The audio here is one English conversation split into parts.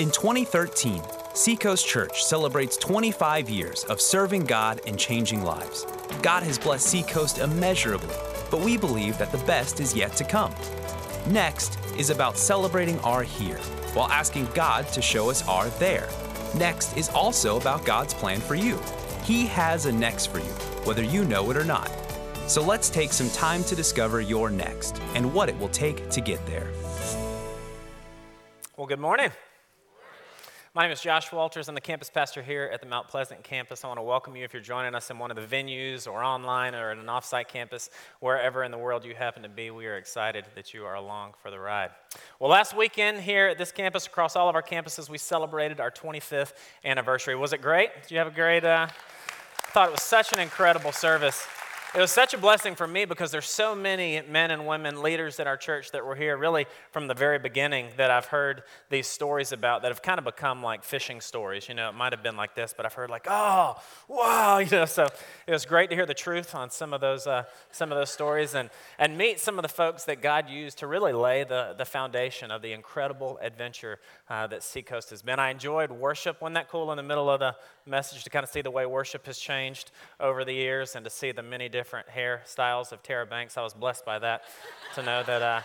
In 2013, Seacoast Church celebrates 25 years of serving God and changing lives. God has blessed Seacoast immeasurably, but we believe that the best is yet to come. Next is about celebrating our here while asking God to show us our there. Next is also about God's plan for you. He has a next for you, whether you know it or not. So let's take some time to discover your next and what it will take to get there. Well, good morning. My name is Josh Walters. I'm the campus pastor here at the Mount Pleasant campus. I want to welcome you if you're joining us in one of the venues or online or at an offsite campus, wherever in the world you happen to be. We are excited that you are along for the ride. Well, last weekend here at this campus, across all of our campuses, we celebrated our 25th anniversary. Was it great? Did you have a great? Uh, thought it was such an incredible service. It was such a blessing for me because there's so many men and women, leaders in our church that were here really from the very beginning that I've heard these stories about that have kind of become like fishing stories. You know, it might have been like this, but I've heard like, oh, wow, you know. So it was great to hear the truth on some of those uh, some of those stories and and meet some of the folks that God used to really lay the the foundation of the incredible adventure uh, that Seacoast has been. I enjoyed worship. Wasn't that cool in the middle of the message to kind of see the way worship has changed over the years and to see the many different different hairstyles of Tara Banks. I was blessed by that to know that uh,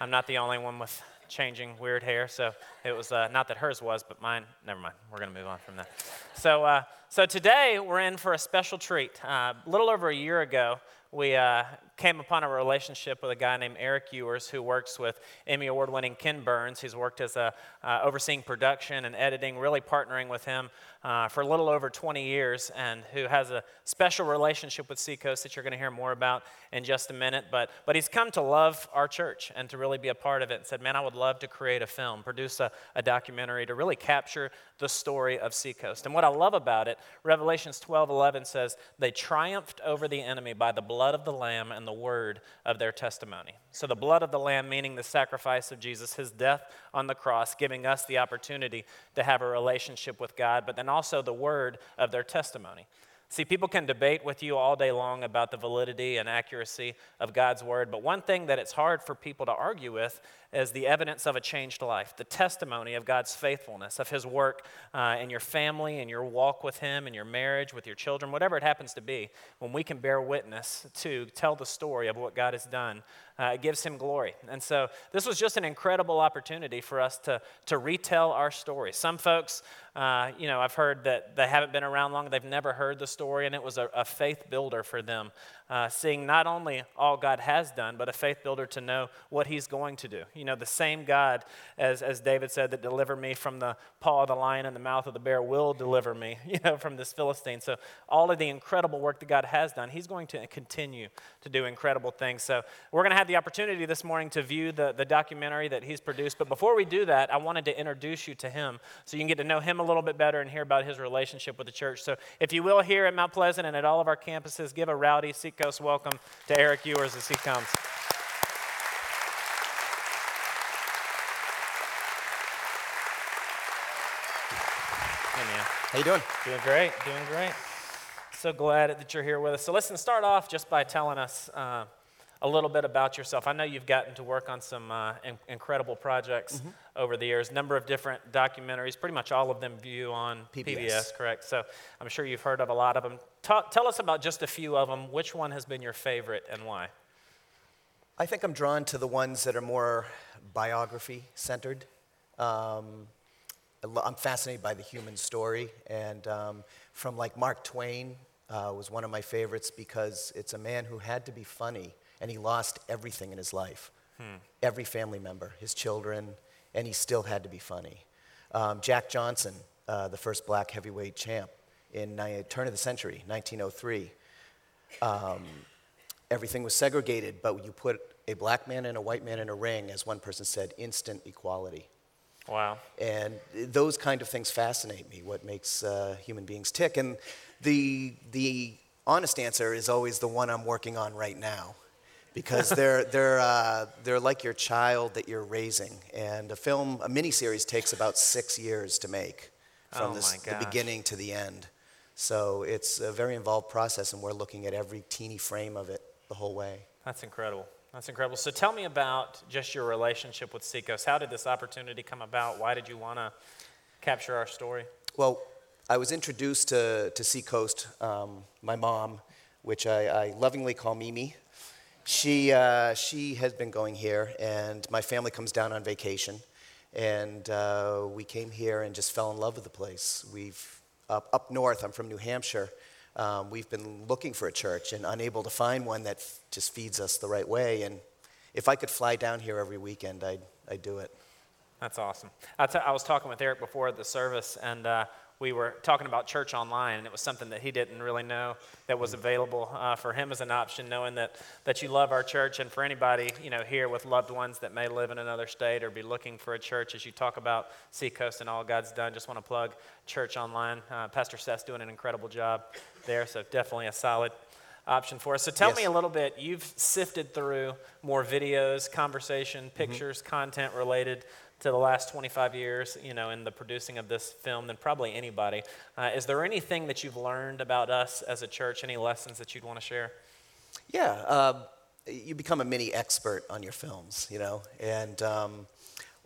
I'm not the only one with changing weird hair. So it was uh, not that hers was, but mine. Never mind. We're going to move on from that. So, uh, so today we're in for a special treat. Uh, a little over a year ago, we uh, came upon a relationship with a guy named Erik Ewers who works with Emmy Award winning Ken Burns. He's worked as a uh, overseeing production and editing, really partnering with him uh, for a little over 20 years, and who has a special relationship with Seacoast that you're going to hear more about in just a minute. But, but he's come to love our church and to really be a part of it and said, Man, I would love to create a film, produce a, a documentary to really capture the story of Seacoast. And what I love about it, Revelations 12 11 says, They triumphed over the enemy by the blood of the Lamb and the word of their testimony. So the blood of the Lamb, meaning the sacrifice of Jesus, his death on the cross, giving us the opportunity to have a relationship with God, but then also the word of their testimony. See, people can debate with you all day long about the validity and accuracy of God's word, but one thing that it's hard for people to argue with is the evidence of a changed life, the testimony of God's faithfulness, of His work uh, in your family, in your walk with Him, in your marriage, with your children, whatever it happens to be. When we can bear witness to tell the story of what God has done, uh, it gives Him glory. And so this was just an incredible opportunity for us to, to retell our story. Some folks, uh, you know, I've heard that they haven't been around long, they've never heard the story, and it was a, a faith builder for them uh, seeing not only all God has done, but a faith builder to know what He's going to do. You know, the same God, as, as David said, that delivered me from the paw of the lion and the mouth of the bear will deliver me, you know, from this Philistine. So, all of the incredible work that God has done, He's going to continue to do incredible things. So, we're going to have the opportunity this morning to view the, the documentary that He's produced. But before we do that, I wanted to introduce you to Him so you can get to know Him a little bit better and hear about His relationship with the church. So, if you will, here at Mount Pleasant and at all of our campuses, give a rowdy Seacoast welcome to Erik Ewers as he comes. Hey, man. How you doing? Doing great, doing great. So glad that you're here with us. So listen, start off just by telling us uh, a little bit about yourself. I know you've gotten to work on some uh, in- incredible projects mm-hmm. over the years, number of different documentaries, pretty much all of them view on PBS. PBS. correct? So I'm sure you've heard of a lot of them. Ta- tell us about just a few of them. Which one has been your favorite and why? I think I'm drawn to the ones that are more biography centered. Um, I'm fascinated by the human story, and um, from like Mark Twain uh, was one of my favorites because it's a man who had to be funny, and he lost everything in his life, hmm. every family member, his children, and he still had to be funny. Um, Jack Johnson, uh, the first black heavyweight champ in ni- turn of the century, 1903. Um, everything was segregated, but you put a black man and a white man in a ring, as one person said, instant equality. Wow. And those kind of things fascinate me, what makes uh, human beings tick. And the, the honest answer is always the one I'm working on right now. Because they're, they're, uh, they're like your child that you're raising. And a film, a miniseries, takes about six years to make from oh this, the beginning to the end. So it's a very involved process, and we're looking at every teeny frame of it the whole way. That's incredible. That's incredible. So tell me about just your relationship with Seacoast. How did this opportunity come about? Why did you want to capture our story? Well, I was introduced to, to Seacoast, um, my mom, which I, I lovingly call Mimi. She, uh, she has been going here, and my family comes down on vacation. And uh, we came here and just fell in love with the place. We've, up, up north, I'm from New Hampshire, um, we've been looking for a church and unable to find one that f- just feeds us the right way. And if I could fly down here every weekend, I'd, I'd do it. That's awesome. I, was talking with Erik before the service, and uh, we were talking about church online, and it was something that he didn't really know that was available uh, for him as an option, knowing that, that you love our church. And for anybody you know here with loved ones that may live in another state or be looking for a church, as you talk about Seacoast and all God's done, just want to plug church online. Uh, Pastor Seth's doing an incredible job there, so definitely a solid option for us. So tell Yes. me a little bit. You've sifted through more videos, conversation, Mm-hmm. pictures, content related to the last 25 years, you know, in the producing of this film than probably anybody. Uh, is there anything that you've learned about us as a church? Any lessons that you'd want to share? Yeah, um, you become a mini expert on your films, you know. And um,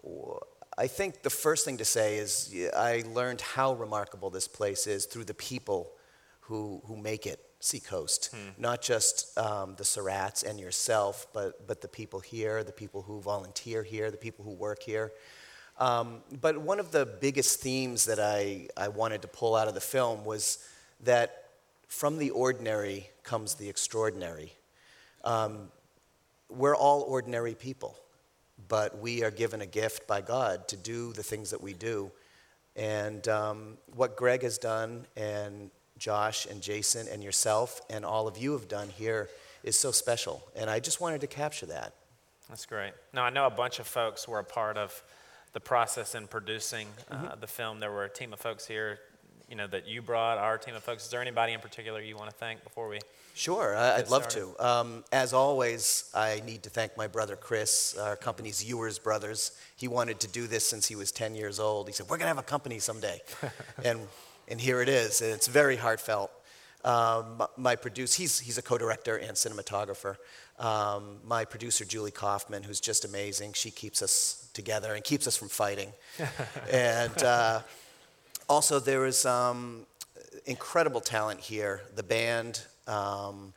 w- I think the first thing to say is I learned how remarkable this place is through the people who, who make it Seacoast. Not just um, the Surratts and yourself, but, but the people here, the people who volunteer here, the people who work here. Um, but one of the biggest themes that I, I wanted to pull out of the film was that from the ordinary comes the extraordinary. Um, we're all ordinary people, but we are given a gift by God to do the things that we do. And um, what Greg has done, and Josh and Jason and yourself and all of you have done here is so special. And I just wanted to capture that. That's great. No, I know a bunch of folks were a part of the process in producing uh, Mm-hmm. the film. There were a team of folks here, you know, that you brought, our team of folks. Is there anybody in particular you want to thank before we? Sure, I'd love started. to. Um, as always, I need to thank my brother Chris, our company's Ewers Brothers. He wanted to do this since he was 10 years old. He said, We're going to have a company someday. and, and here it is, and it's very heartfelt. Um, my producer, he's, he's a co director and cinematographer. Um, my producer, Julie Kaufman, who's just amazing, she keeps us together and keeps us from fighting. and uh, also, there is um, incredible talent here. The band, um,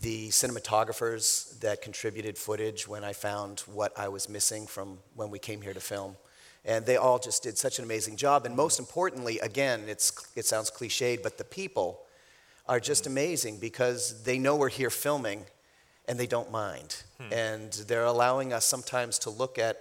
the cinematographers that contributed footage when I found what I was missing from when we came here to film. And they all just did such an amazing job. And most importantly, again, it's, it sounds cliched, but the people are just amazing because they know we're here filming and they don't mind. Hmm. And they're allowing us sometimes to look at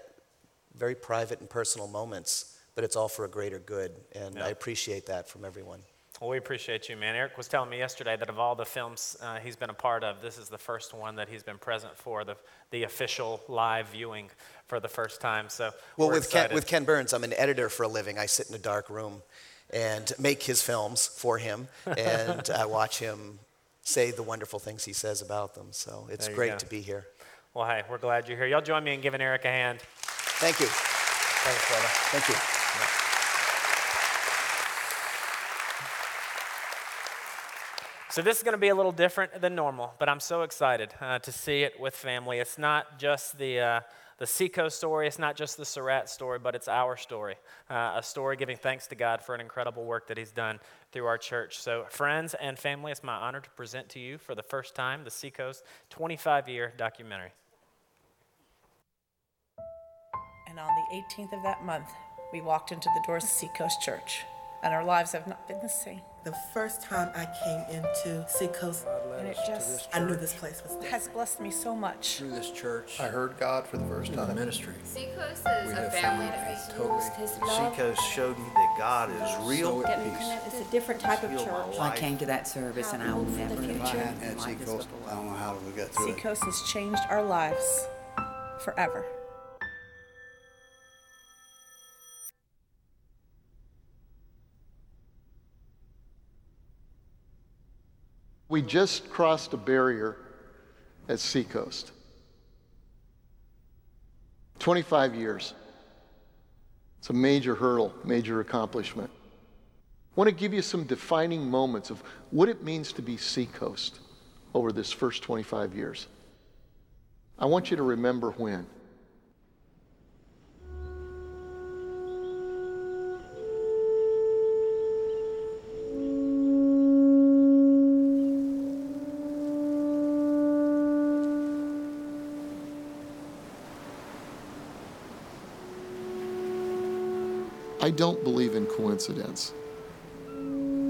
very private and personal moments, but it's all for a greater good. And Yeah. I appreciate that from everyone. Well, we appreciate you, man. Erik was telling me yesterday that of all the films uh, he's been a part of, this is the first one that he's been present for, the, the official live viewing for the first time. So, Well, with Ken, with Ken Burns, I'm an editor for a living. I sit in a dark room and make his films for him, and I watch him say the wonderful things he says about them. So it's great go. to be here. Well, hey, we're glad you're here. Y'all join me in giving Erik a hand. Thank you. Thanks, brother. Thank you. So this is going to be a little different than normal, but I'm so excited uh, to see it with family. It's not just the uh, the Seacoast story. It's not just the Surratt story, but it's our story. Uh, a story giving thanks to God for an incredible work that He's done through our church. So, friends and family, it's my honor to present to you for the first time the Seacoast 25-year documentary. And on the 18th of that month, we walked into the doors of Seacoast Church, and our lives have not been the same. The first time I came into Seacoast, And it just I knew this place was different. has blessed me so much. through this church, I heard God for the first through the ministry. Seacoast We is a family that has totally used his love. Seacoast showed me that God is real. So at peace. It's a different type of church. life. I came to that service and I will never If I get hadn't had anything like this Seacoast, I don't know how we got through it. Seacoast has changed our lives forever. We just crossed a barrier at Seacoast. 25 years. It's a major hurdle, major accomplishment. I want to give you some defining moments of what it means to be Seacoast over this first 25 years. I want you to remember when. I don't believe in coincidence.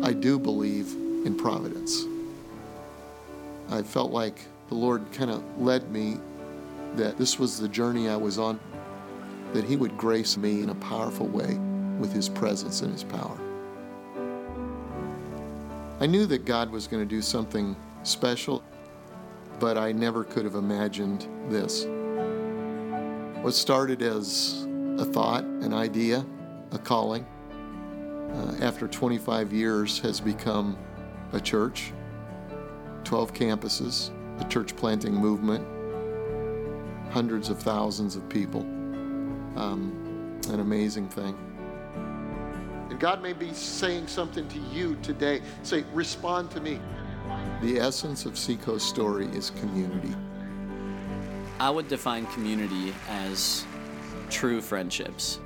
I do believe in providence. I felt like the Lord kind of led me that this was the journey I was on, that He would grace me in a powerful way with His presence and His power. I knew that God was going to do something special, but I never could have imagined this. What started as a thought, an idea, a calling, uh, after 25 years has become a church, 12 campuses, a church planting movement, hundreds of thousands of people. Um, an amazing thing. And God may be saying something to you today. Say, respond to me. The essence of Seacoast story is community. I would define community as true friendships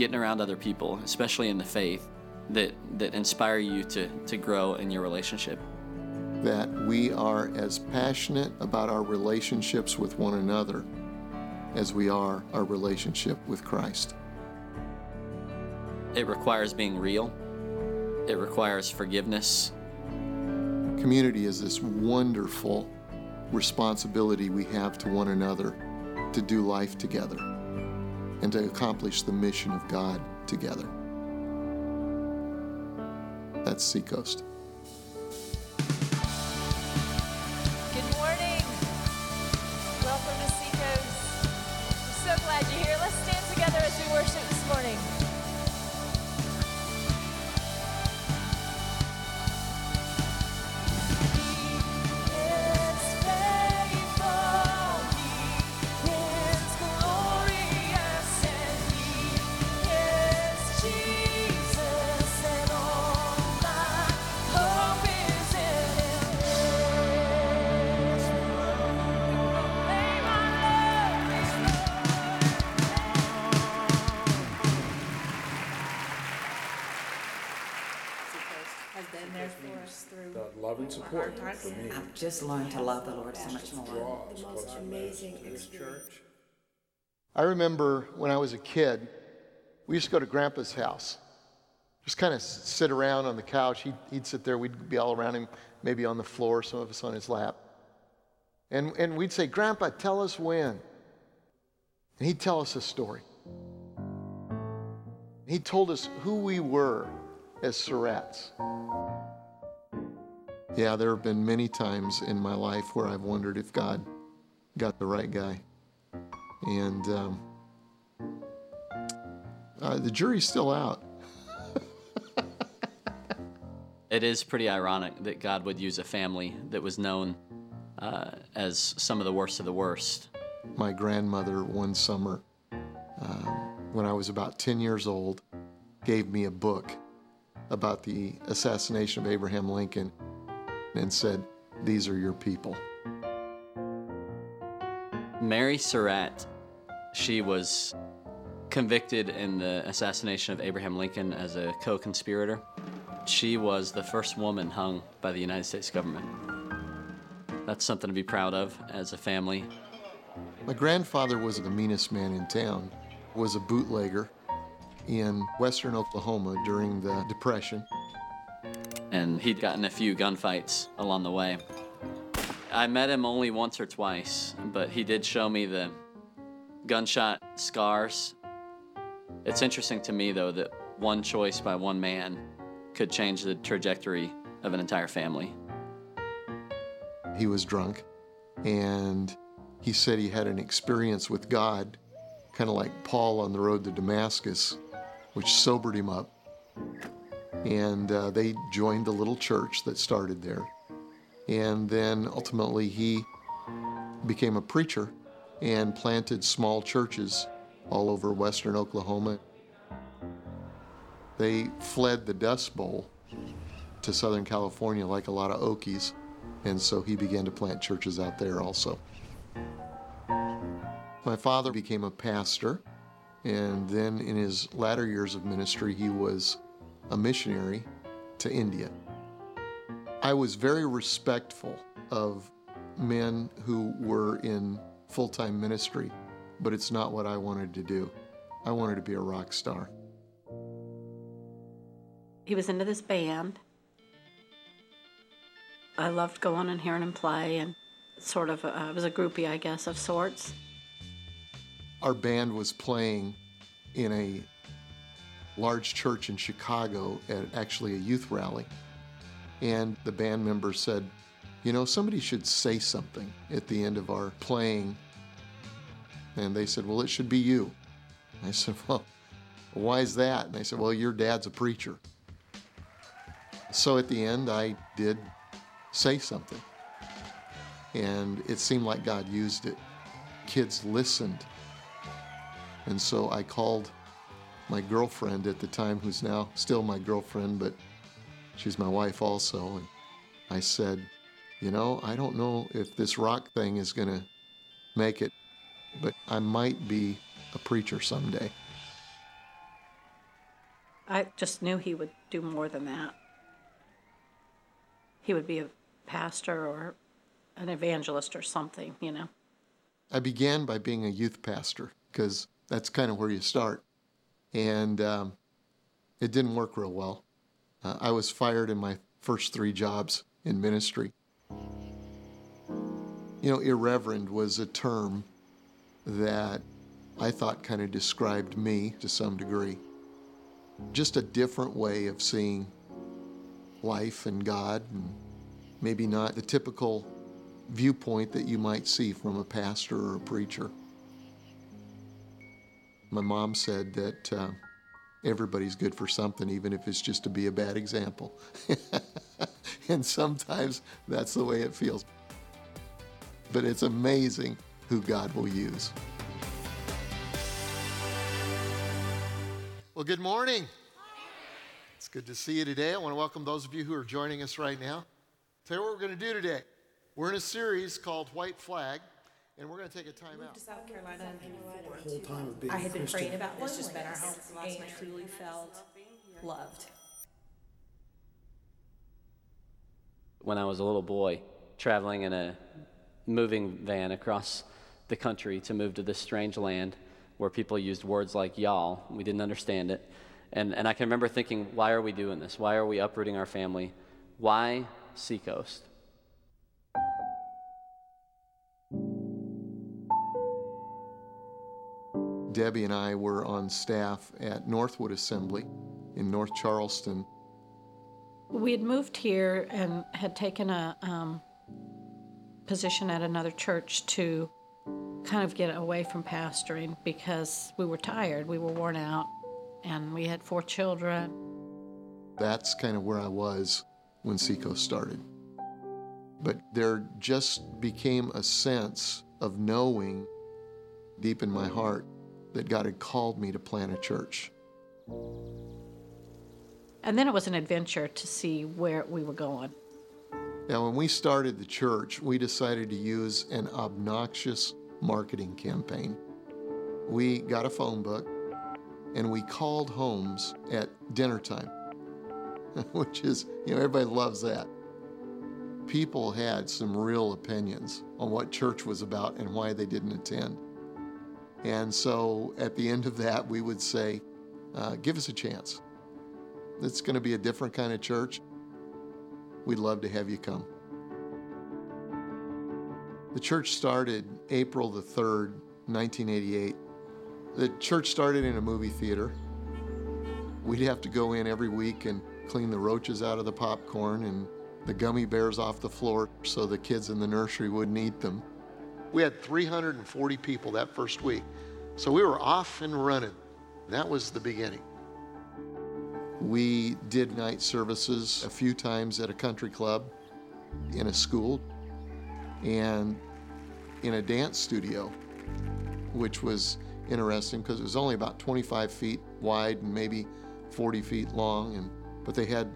getting around other people, especially in the faith, that, that inspire you to, to grow in your relationship. That we are as passionate about our relationships with one another as we are our relationship with Christ. It requires being real, it requires forgiveness. Community is this wonderful responsibility we have to one another to do life together and to accomplish the mission of God together. That's Seacoast. The love for me. I've just learned to love the Lord so much more. The most amazing experience. I remember when I was a kid, we used to go to Grandpa's house. Just kind of sit around on the couch. He'd, he'd sit there, we'd be all around him, maybe on the floor, some of us on his lap. And, and we'd say, Grandpa, tell us when. And he'd tell us a story. He told us who we were as Surratts. Yeah, there have been many times in my life where I've wondered if God got the right guy. And um, uh, the jury's still out. It is pretty ironic that God would use a family that was known uh, as some of the worst of the worst. My grandmother, one summer, um, when I was about 10 years old, gave me a book about the assassination of Abraham Lincoln and said, These are your people. Mary Surratt, she was convicted in the assassination of Abraham Lincoln as a co conspirator. She was the first woman hung by the United States government. That's something to be proud of as a family. My grandfather was the meanest man in town, was a bootlegger in western Oklahoma during the Depression. And he'd gotten a few gunfights along the way. I met him only once or twice, but he did show me the gunshot scars. It's interesting to me, though, that one choice by one man could change the trajectory of an entire family. He was drunk, and he said he had an experience with God, kind of like Paul on the road to Damascus, which sobered him up. And uh, they joined the little church that started there. And then ultimately he became a preacher and planted small churches all over western Oklahoma. They fled the Dust Bowl to Southern California like a lot of Okies, and so he began to plant churches out there also. My father became a pastor, and then in his latter years of ministry, he was a missionary to India. I was very respectful of men who were in full time ministry, but it's not what I wanted to do. I wanted to be a rock star. He was into this band. I loved going and hearing him play, and sort of, uh, I was a groupie, I guess, of sorts. Our band was playing in a large church in Chicago at actually a youth rally. And the band member said, You know, somebody should say something at the end of our playing. And they said, Well, it should be you. I said, Well, why is that? And they said, Well, your dad's a preacher. So at the end, I did say something. And it seemed like God used it. Kids listened. And so I called my girlfriend at the time, who's now still my girlfriend, but she's my wife also. And I said, You know, I don't know if this rock thing is going to make it, but I might be a preacher someday. I just knew he would do more than that. He would be a pastor or an evangelist or something, you know. I began by being a youth pastor because that's kind of where you start. And um, it didn't work real well. Uh, I was fired in my first three jobs in ministry. You know, irreverent was a term that I thought kind of described me to some degree. Just a different way of seeing life and God, and maybe not the typical viewpoint that you might see from a pastor or a preacher. My mom said that uh, everybody's good for something, even if it's just to be a bad example. and sometimes that's the way it feels. But it's amazing who God will use. Well, good morning. It's good to see you today. I want to welcome those of you who are joining us right now. Tell you what we're going to do today. We're in a series called White Flag, and we're going to take a time out. South Carolina The whole time of being I had been Christian. praying about This this has been our home and since night. truly felt loved. when I was a little boy, traveling in a moving van across the country to move to this strange land where people used words like y'all. We didn't understand it. And, and I can remember thinking, why are we doing this? Why are we uprooting our family? Why Seacoast? Debbie and I were on staff at Northwood Assembly in North Charleston. We had moved here and had taken a um, position at another church to kind of get away from pastoring because we were tired, we were worn out, and we had four children. That's kind of where I was when Seacoast started. But there just became a sense of knowing deep in my heart that God had called me to plant a church. And then it was an adventure to see where we were going. Now, when we started the church, we decided to use an obnoxious marketing campaign. We got a phone book and we called homes at dinner time, which is, you know, everybody loves that. People had some real opinions on what church was about and why they didn't attend. And so at the end of that, we would say, uh, give us a chance. It's going to be a different kind of church. We'd love to have you come. The church started April the 3rd, 1988. The church started in a movie theater. We'd have to go in every week and clean the roaches out of the popcorn and the gummy bears off the floor so the kids in the nursery wouldn't eat them. We had 340 people that first week. So we were off and running. That was the beginning. We did night services a few times at a country club, in a school, and in a dance studio, which was interesting because it was only about 25 feet wide and maybe 40 feet long, and but they had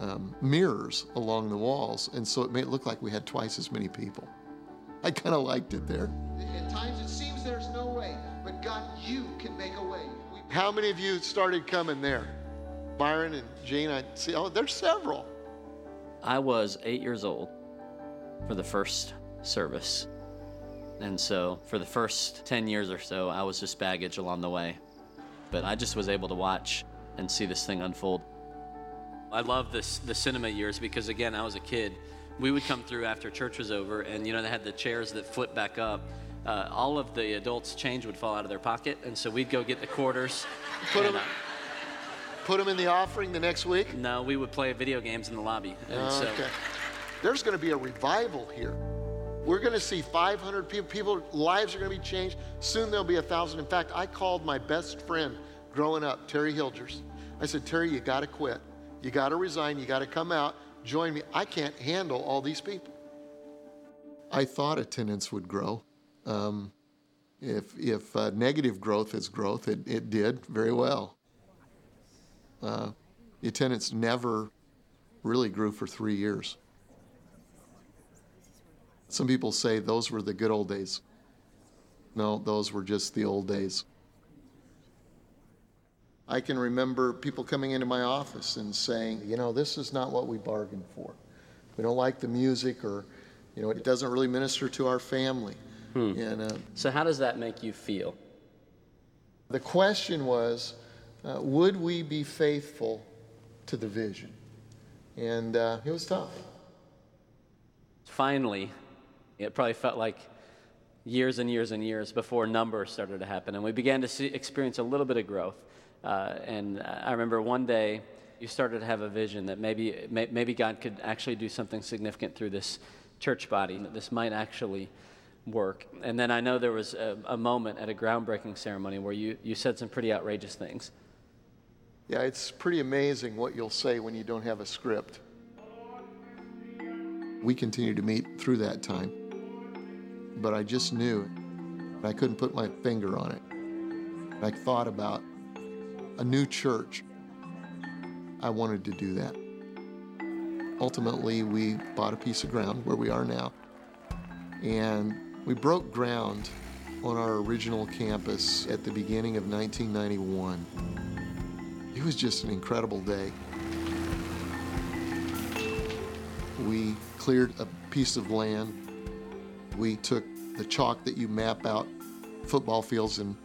um, mirrors along the walls, and so it made it look like we had twice as many people. I kind of liked it there. At times it seems there's no way, but God, you can make a way. We... How many of you started coming there? Byron and Gene, I see, oh, there's several. I was eight years old for the first service. And so for the first 10 years or so, I was just baggage along the way. But I just was able to watch and see this thing unfold. I love this the cinema years because again, I was a kid. We would come through after church was over, and you know they had the chairs that flip back up. Uh, all of the adults' change would fall out of their pocket, and so we'd go get the quarters. Put them, uh, put them in the offering the next week? no, we would play video games in the lobby. Oh, so okay. There's going to be a revival here. We're going to see 500 people. People lives are going to be changed. Soon there'll be a thousand. In fact, I called my best friend growing up, Terry Hilders. I said, Terry, you got to quit. You got to resign. You got to come out. Join me. I can't handle all these people. I thought attendance would grow. Um, if if uh, negative growth is growth, it, it did very well. Uh, the attendance never really grew for three years. Some people say those were the good old days. No, those were just the old days. I can remember people coming into my office and saying, you know, this is not what we bargained for. We don't like the music, or, you know, it doesn't really minister to our family. And uh, So how does that make you feel? the question was, uh, would we be faithful to the vision? And uh, it was tough. finally, it probably felt like years and years and years before numbers started to happen, and we began to see, experience a little bit of growth. Uh, and I remember one day you started to have a vision that maybe may, maybe God could actually do something significant through this church body, that this might actually work. And then I know there was a, a moment at a groundbreaking ceremony where you, you said some pretty outrageous things. Yeah, it's pretty amazing what you'll say when you don't have a script. We continued to meet through that time, but I just knew I couldn't put my finger on it. I thought about a new church. I wanted to do that. Ultimately, we bought a piece of ground where we are now, and we broke ground on our original campus at the beginning of 1991. It was just an incredible day. We cleared a piece of land. We took the chalk that you map out football fields and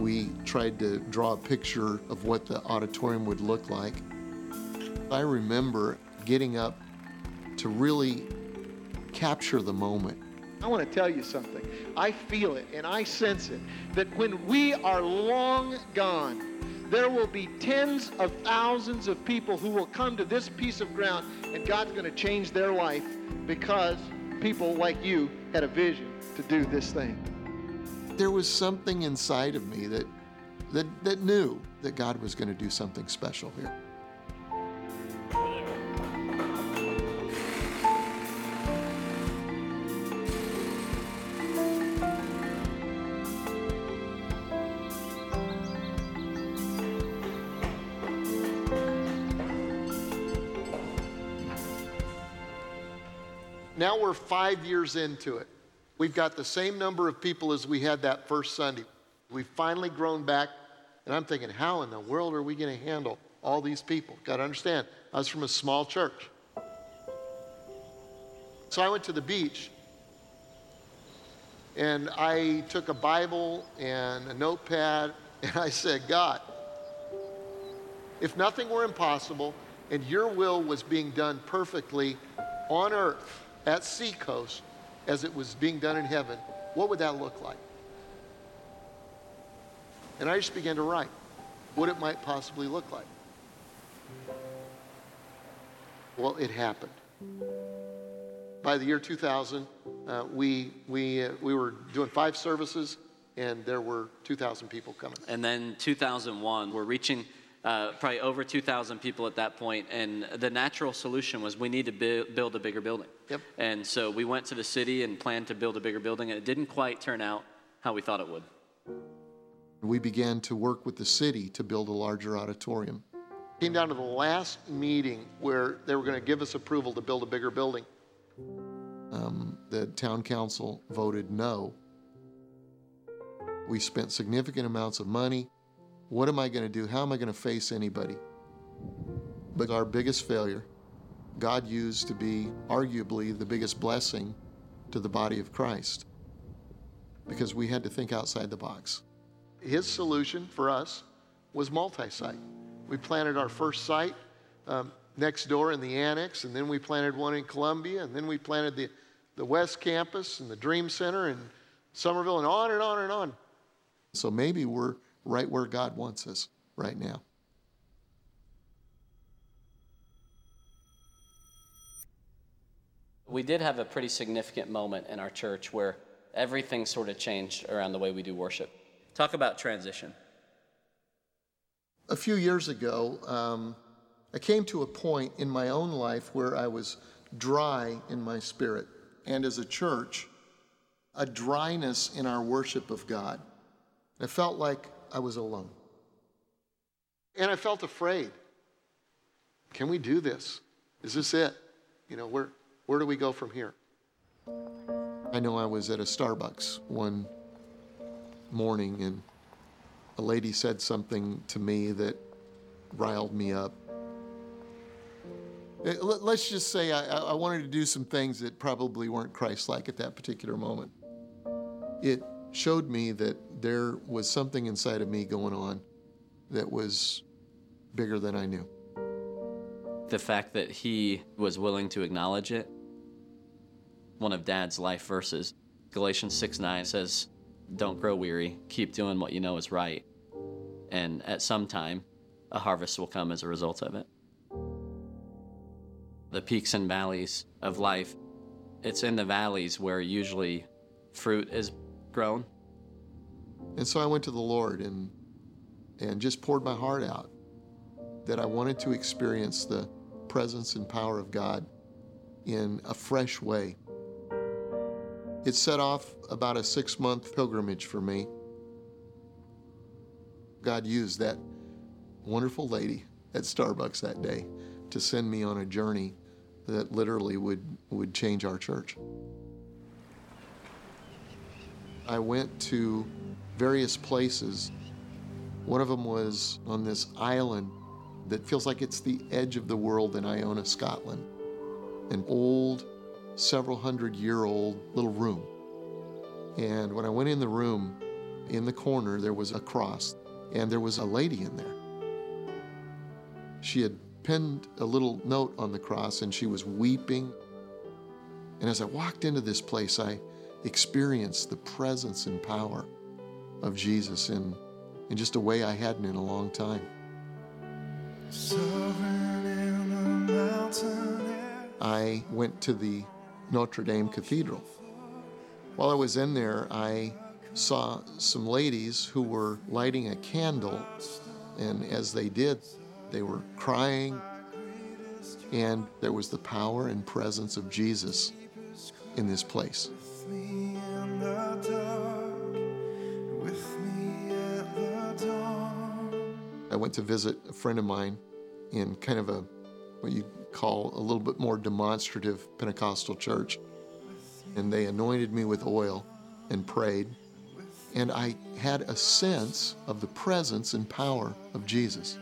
we tried to draw a picture of what the auditorium would look like. I remember getting up to really capture the moment. I want to tell you something. I feel it and I sense it that when we are long gone, there will be tens of thousands of people who will come to this piece of ground and God's going to change their life because people like you had a vision to do this thing. There was something inside of me that, that, that knew that God was going to do something special here. Now we're five years into it. We've got the same number of people as we had that first Sunday. We've finally grown back, and I'm thinking, how in the world are we going to handle all these people? Got to understand, I was from a small church. So I went to the beach, and I took a Bible and a notepad, and I said, God, if nothing were impossible and your will was being done perfectly on earth at Seacoast as it was being done in heaven, what would that look like? And I just began to write what it might possibly look like. Well, it happened. By the year 2000, uh, we, we, uh, we were doing five services, and there were 2,000 people coming. And then 2001, we're reaching uh, probably over 2,000 people at that point, and the natural solution was we need to bu- build a bigger building. Yep. And so we went to the city and planned to build a bigger building, and it didn't quite turn out how we thought it would. We began to work with the city to build a larger auditorium. Came down to the last meeting where they were going to give us approval to build a bigger building. Um, the town council voted no. We spent significant amounts of money. What am I going to do? How am I going to face anybody? But our biggest failure, God used to be arguably the biggest blessing to the body of Christ because we had to think outside the box. His solution for us was multi site. We planted our first site um, next door in the annex, and then we planted one in Columbia, and then we planted the, the West Campus and the Dream Center and Summerville, and on and on and on. So maybe we're right where God wants us right now. We did have a pretty significant moment in our church where everything sort of changed around the way we do worship. Talk about transition. A few years ago, um, I came to a point in my own life where I was dry in my spirit. And as a church, a dryness in our worship of God. I felt like I was alone. And I felt afraid. Can we do this? Is this it? You know, where, where do we go from here? I know I was at a Starbucks one morning and a lady said something to me that riled me up. Eh, let's just say I, I wanted to do some things that probably weren't Christ like at that particular moment. It showed me that there was something inside of me going on that was bigger than I knew. The fact that he was willing to acknowledge it. One of Dad's life verses, Galatians 6 9 says, Don't grow weary, keep doing what you know is right. And at some time, a harvest will come as a result of it. The peaks and valleys of life, it's in the valleys where usually fruit is grown. And so I went to the Lord and and just poured my heart out that I wanted to experience the presence and power of God in a fresh way. It set off about a six month pilgrimage for me. God used that wonderful lady at Starbucks that day to send me on a journey that literally would, would change our church. I went to various places. One of them was on this island that feels like it's the edge of the world in Iona, Scotland. An old, several hundred year old little room. And when I went in the room, in the corner, there was a cross, and there was a lady in there. She had pinned a little note on the cross, and she was weeping. And as I walked into this place, I experienced the presence and power of Jesus in, in just a way I hadn't in a long time. I went to the Notre Dame Cathedral. While I was in there, I saw some ladies who were lighting a candle, and as they did, they were crying, and there was the power and presence of Jesus in this place. I went to visit a friend of mine in kind of a what you call a little bit more demonstrative Pentecostal church. And they anointed me with oil and prayed. And I had a sense of the presence and power of Jesus.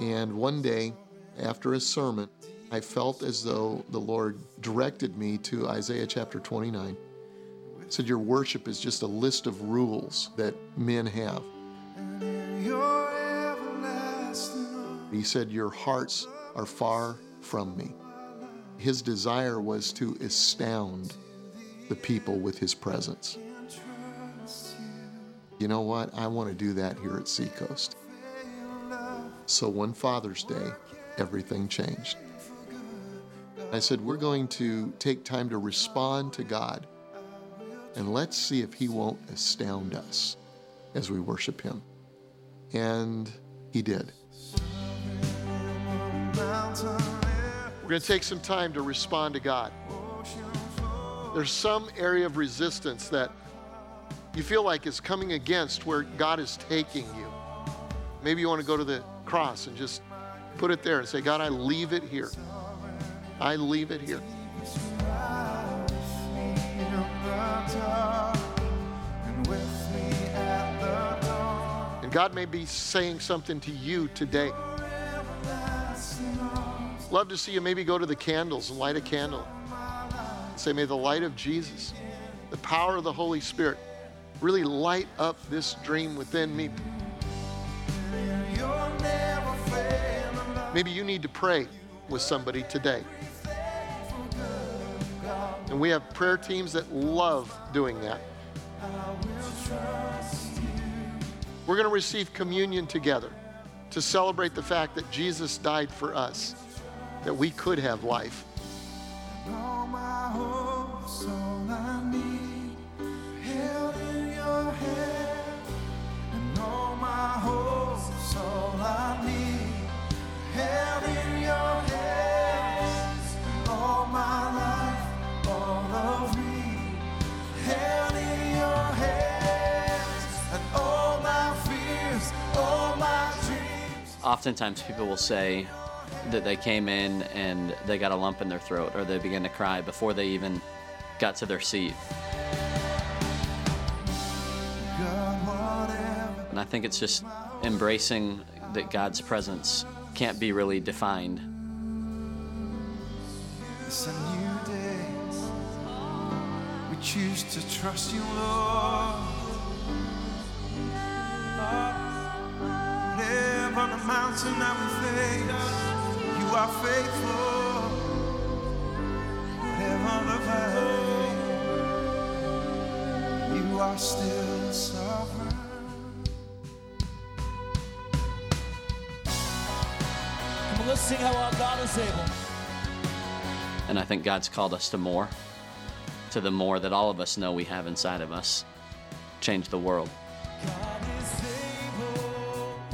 And one day, after a sermon, I felt as though the Lord directed me to Isaiah chapter 29. He said, Your worship is just a list of rules that men have. He said, Your hearts are far from me. His desire was to astound the people with his presence. You know what? I want to do that here at Seacoast. So one Father's Day, everything changed. I said, We're going to take time to respond to God, and let's see if He won't astound us as we worship Him. And He did. We're going to take some time to respond to God. There's some area of resistance that you feel like is coming against where God is taking you. Maybe you want to go to the cross and just put it there and say, God, I leave it here. I leave it here. And God may be saying something to you today. Love to see you maybe go to the candles and light a candle. Say, may the light of Jesus, the power of the Holy Spirit, really light up this dream within me. Maybe you need to pray with somebody today. And we have prayer teams that love doing that. We're going to receive communion together to celebrate the fact that Jesus died for us, that we could have life. Oftentimes, people will say that they came in and they got a lump in their throat or they began to cry before they even got to their seat. And I think it's just embracing that God's presence can't be really defined. New. We choose to trust you, Lord. Mountain that we face. You are faithful. Whatever the valley, you are still sovereign. Come on, let's sing how our God is able. And I think God's called us to more, to the more that all of us know we have inside of us. Change the world.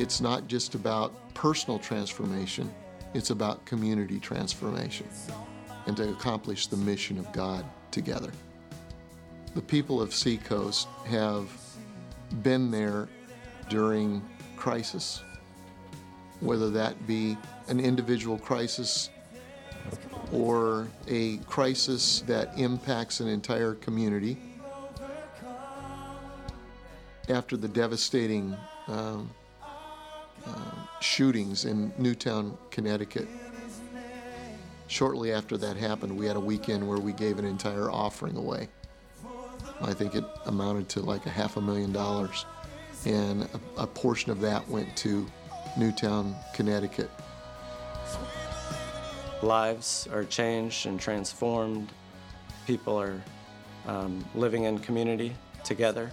It's not just about personal transformation, it's about community transformation and to accomplish the mission of God together. The people of Seacoast have been there during crisis, whether that be an individual crisis or a crisis that impacts an entire community. After the devastating um, shootings in Newtown, Connecticut, shortly after that happened, we had a weekend where we gave an entire offering away. I think it amounted to like a half a million dollars. And a, a portion of that went to Newtown, Connecticut. Lives are changed and transformed. People are um, living in community together.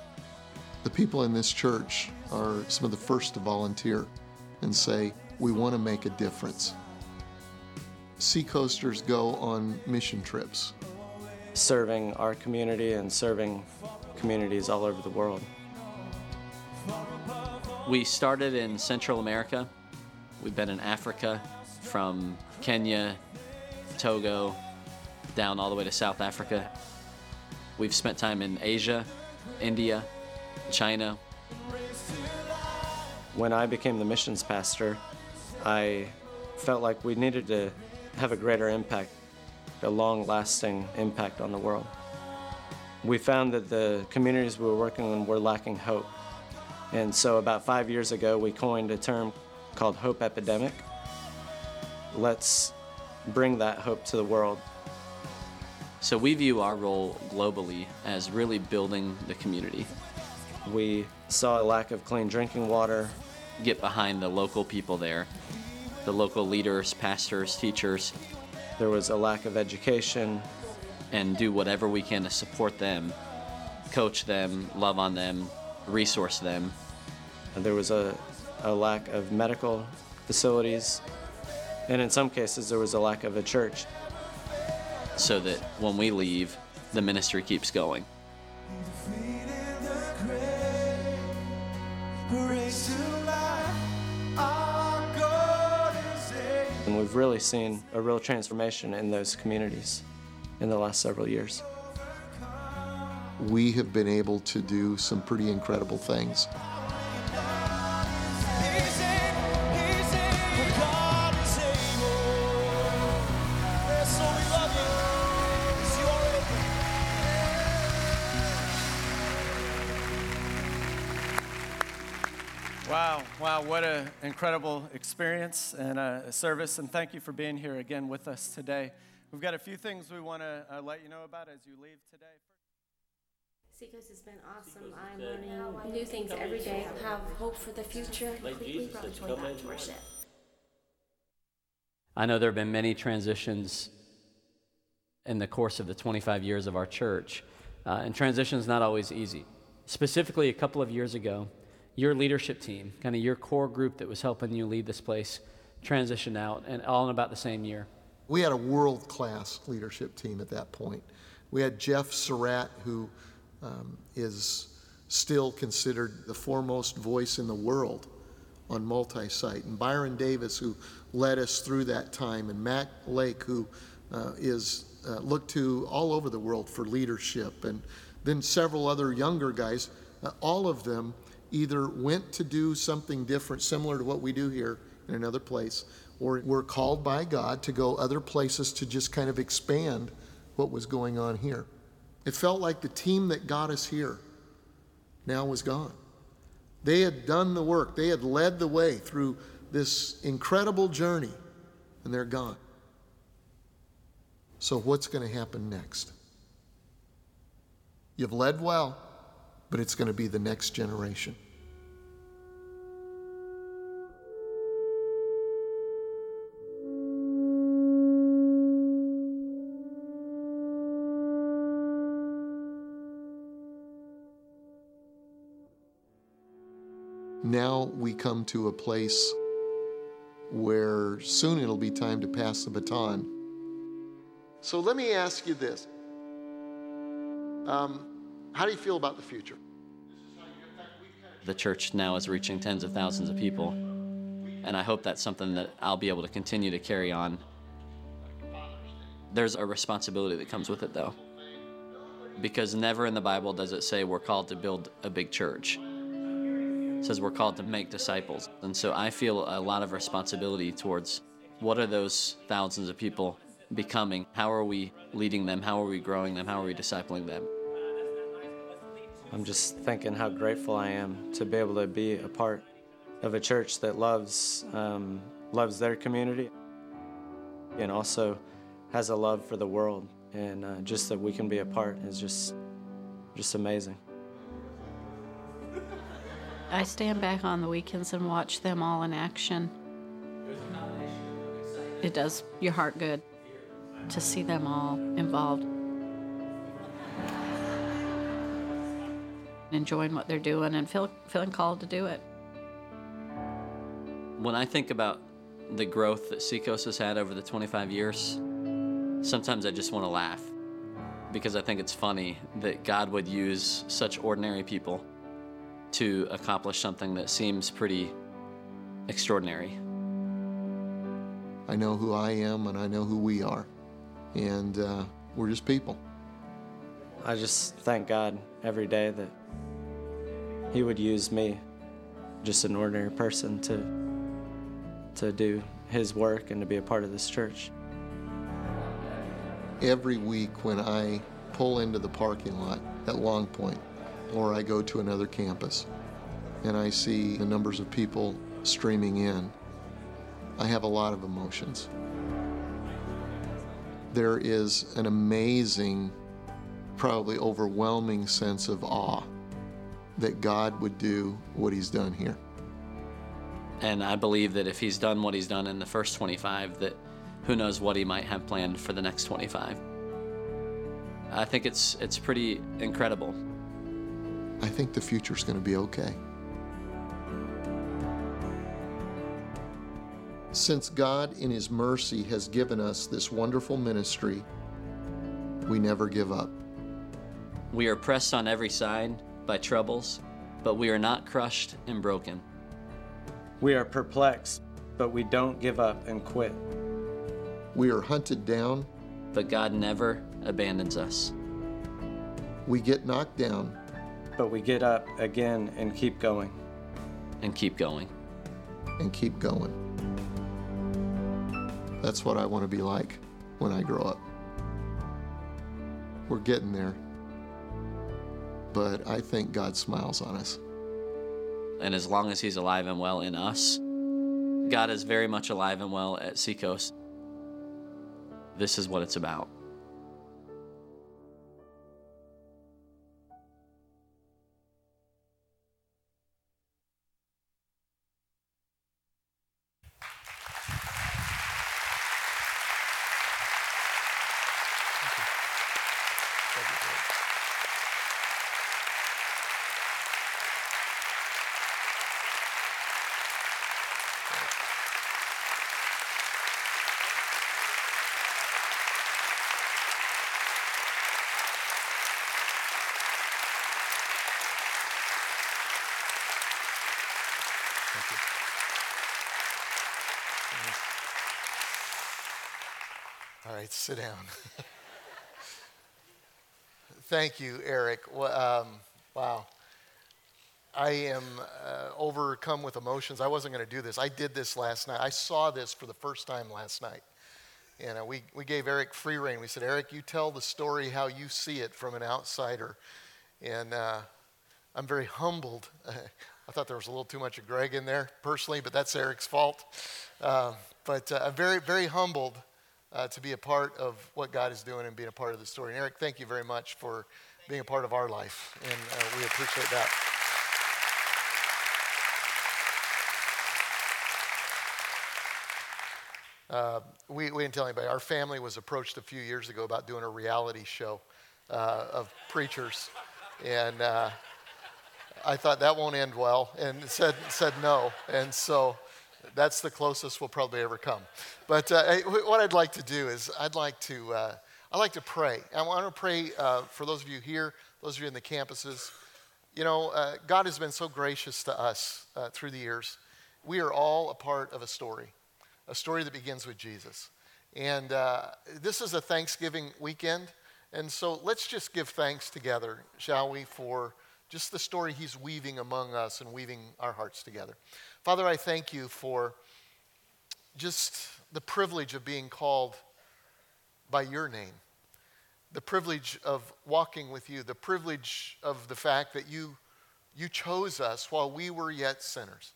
The people in this church are some of the first to volunteer and say, we want to make a difference. Seacoasters go on mission trips. Serving our community and serving communities all over the world. We started in Central America. We've been in Africa from Kenya, Togo, down all the way to South Africa. We've spent time in Asia, India, China. When I became the missions pastor, I felt like we needed to have a greater impact, a long lasting impact on the world. We found that the communities we were working in were lacking hope. And so, about five years ago, we coined a term called Hope Epidemic. Let's bring that hope to the world. So, we view our role globally as really building the community. We saw a lack of clean drinking water. Get behind the local people there, the local leaders, pastors, teachers. There was a lack of education. And do whatever we can to support them, coach them, love on them, resource them. And there was a, a lack of medical facilities. And in some cases, there was a lack of a church. So that when we leave, the ministry keeps going. And we've really seen a real transformation in those communities in the last several years. We have been able to do some pretty incredible things. What an incredible experience and a service, and thank you for being here again with us today. We've got a few things we want to uh, let you know about as you leave today. Seacoast has been awesome. I'm learning new things every day, have hope for the future. Completely brought joy back to worship. I know there have been many transitions in the course of the 25 years of our church, uh, and transition is not always easy. Specifically, a couple of years ago, your leadership team, kind of your core group that was helping you lead this place, transitioned out, and all in about the same year. We had a world class leadership team at that point. We had Jeff Surratt, who um, is still considered the foremost voice in the world on multi site, and Byron Davis, who led us through that time, and Matt Lake, who uh, is uh, looked to all over the world for leadership, and then several other younger guys. Uh, all of them either went to do something different, similar to what we do here in another place, or were called by God to go other places to just kind of expand what was going on here. It felt like the team that got us here now was gone. They had done the work, they had led the way through this incredible journey, and they're gone. So, what's going to happen next? You've led well, but it's going to be the next generation. Now we come to a place where soon it'll be time to pass the baton. So let me ask you this. Um, how do you feel about the future? The church now is reaching tens of thousands of people, and I hope that's something that I'll be able to continue to carry on. There's a responsibility that comes with it, though, because never in the Bible does it say we're called to build a big church. It says we're called to make disciples. And so I feel a lot of responsibility towards what are those thousands of people becoming? How are we leading them? How are we growing them? How are we discipling them? I'm just thinking how grateful I am to be able to be a part of a church that loves um, loves their community and also has a love for the world. And uh, just that we can be a part is just just amazing. I stand back on the weekends and watch them all in action. It does your heart good to see them all involved. Enjoying what they're doing and feel, feeling called to do it. When I think about the growth that Seacoast has had over the 25 years, sometimes I just want to laugh because I think it's funny that God would use such ordinary people to accomplish something that seems pretty extraordinary. I know who I am and I know who we are. And uh, we're just people. I just thank God every day that He would use me, just an ordinary person, to, to do His work and to be a part of this church. Every week when I pull into the parking lot at Long Point, or I go to another campus and I see the numbers of people streaming in, I have a lot of emotions. There is an amazing, probably overwhelming sense of awe that God would do what He's done here. And I believe that if He's done what He's done in the first 25, that who knows what He might have planned for the next 25. I think it's, it's pretty incredible. I think the future's going to be okay. Since God, in His mercy, has given us this wonderful ministry, we never give up. We are pressed on every side by troubles, but we are not crushed and broken. We are perplexed, but we don't give up and quit. We are hunted down, but God never abandons us. We get knocked down, but we get up again and keep going. And keep going. And keep going. That's what I want to be like when I grow up. We're getting there. But I think God smiles on us And as long as He's alive and well in us, God is very much alive and well at Seacoast. This is what it's about. Sit down. Thank you, Erik. Um, wow. I am uh, overcome with emotions. I wasn't going to do this. I did this last night. I saw this for the first time last night. And uh, we, we gave Erik free reign. We said, Erik, you tell the story how you see it from an outsider. And uh, I'm very humbled. I thought there was a little too much of Greg in there personally, but that's Erik's fault. Uh, but uh, I'm very, very humbled uh, to be a part of what God is doing and being a part of the story. And Erik, thank you very much for being a part of our life, and uh, we appreciate that. Uh, we, we didn't tell anybody. Our family was approached a few years ago about doing a reality show uh, of preachers. And uh, I thought that won't end well, and said, said no. And so that's the closest we'll probably ever come. But uh, what I'd like to do is I'd like to, uh, I'd like to pray. I want to pray uh, for those of you here, those of you in the campuses. You know, uh, God has been so gracious to us uh, through the years. We are all a part of a story, a story that begins with Jesus. And uh, this is a Thanksgiving weekend. And so let's just give thanks together, shall we, for just the story he's weaving among us and weaving our hearts together. Father, I thank you for just the privilege of being called by your name, the privilege of walking with you, the privilege of the fact that you, you chose us while we were yet sinners.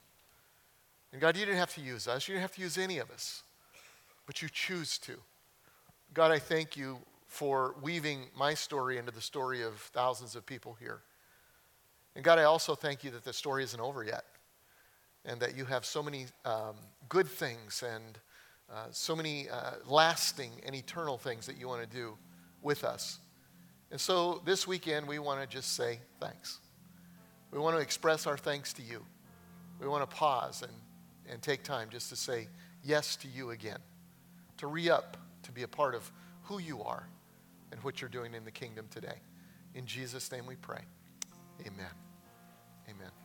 And God, you didn't have to use us, you didn't have to use any of us, but you choose to. God, I thank you for weaving my story into the story of thousands of people here. And God, I also thank you that the story isn't over yet and that you have so many um, good things and uh, so many uh, lasting and eternal things that you want to do with us. And so this weekend, we want to just say thanks. We want to express our thanks to you. We want to pause and, and take time just to say yes to you again, to re up, to be a part of who you are and what you're doing in the kingdom today. In Jesus' name we pray. Amen. Amen.